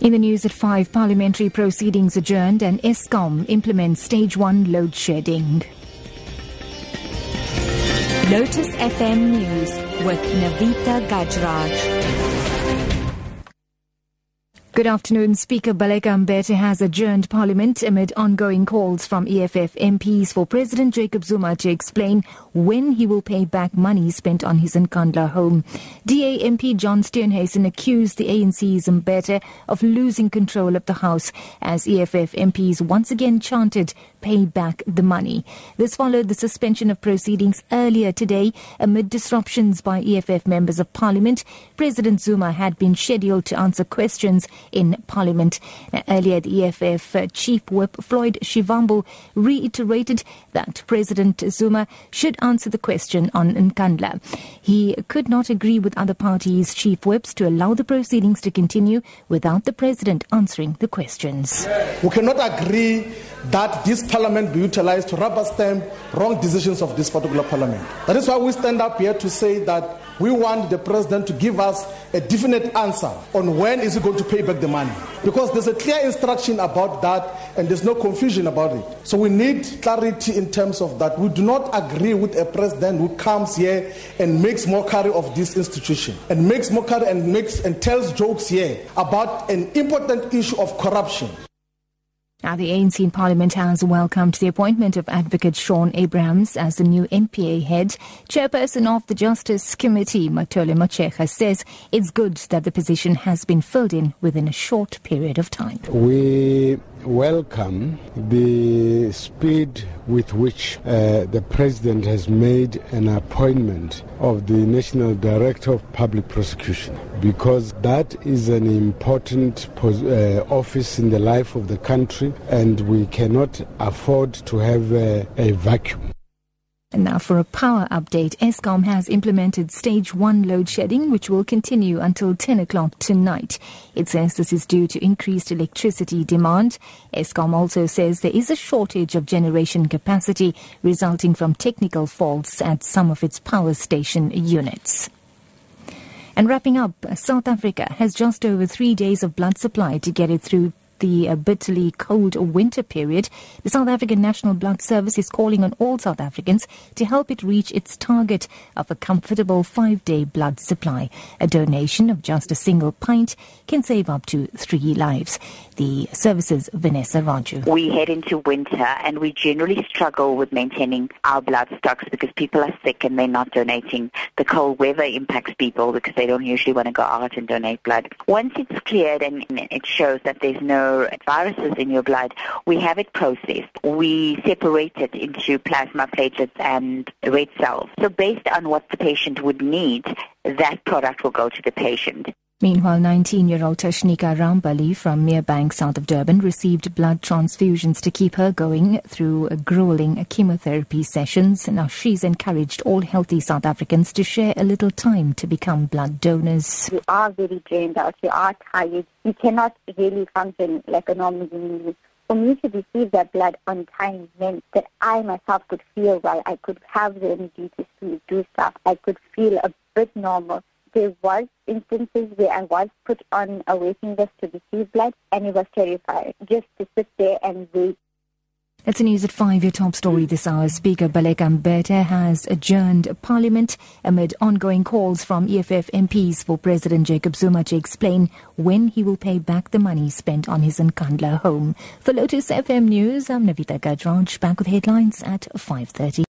In the news at 5, parliamentary proceedings adjourned and Eskom implements stage 1 load shedding. Lotus FM News with Navitha Gajraj. Good afternoon. Speaker Baleka Mbete has adjourned Parliament amid ongoing calls from EFF MPs for President Jacob Zuma to explain when he will pay back money spent on his Nkandla home. DA MP John Steenhuisen accused the ANC's Mbete of losing control of the House as EFF MPs once again chanted, pay back the money. This followed the suspension of proceedings earlier today amid disruptions by EFF members of Parliament. President Zuma had been scheduled to answer questions in Parliament. Earlier, the EFF Chief Whip Floyd Shivambu reiterated that President Zuma should answer the question on Nkandla. He could not agree with other parties' chief whips to allow the proceedings to continue without the President answering the questions. We cannot agree that this parliament be utilized to rubber stamp wrong decisions of this particular parliament. That is why we stand up here to say that we want the president to give us a definite answer on when is he going to pay back the money. Because there's a clear instruction about that and there's no confusion about it. So we need clarity in terms of that. We do not agree with a president who comes here and makes mockery of this institution and makes mockery and makes and tells jokes here about an important issue of corruption. Now, the ANC in Parliament has welcomed the appointment of Advocate Shaun Abrahams as the new NPA head. Chairperson of the Justice Committee, Mathole Motshekga, says it's good that the position has been filled in within a short period of time. We welcome the speed with which uh, the president has made an appointment of the National Director of Public Prosecution because that is an important pos- uh, office in the life of the country and we cannot afford to have uh, a vacuum. And now for a power update, Eskom has implemented stage one load shedding, which will continue until 10 o'clock tonight. It says this is due to increased electricity demand. Eskom also says there is a shortage of generation capacity resulting from technical faults at some of its power station units. And wrapping up, South Africa has just over three days of blood supply to get it through the uh, bitterly cold winter period, the South African National Blood Service is calling on all South Africans to help it reach its target of a comfortable five day blood supply. A donation of just a single pint can save up to three lives. The service's Vanessa Raju. We head into winter and we generally struggle with maintaining our blood stocks because people are sick and they're not donating. The cold weather impacts people because they don't usually want to go out and donate blood. Once it's cleared and it shows that there's no viruses in your blood, we have it processed. We separate it into plasma platelets and red cells. So based on what the patient would need, that product will go to the patient. Meanwhile, 19-year-old Tashnika Rambali from Merebank, south of Durban, received blood transfusions to keep her going through grueling chemotherapy sessions. Now, she's encouraged all healthy South Africans to share a little time to become blood donors. You are very drained out. You are tired. You cannot really function like a normal human for me to receive that blood on time meant that I myself could feel well. I could have the energy to do stuff. I could feel a bit normal there was instances where I was put on a waiting list to receive blood, and it was terrifying just to sit there and wait. It's the news at 5, your top story this hour. Speaker Baleka Mbete has adjourned Parliament amid ongoing calls from EFF MPs for President Jacob Zuma to explain when he will pay back the money spent on his Nkandla home. For Lotus FM News, I'm Navitha Gajraj, back with headlines at 5.30.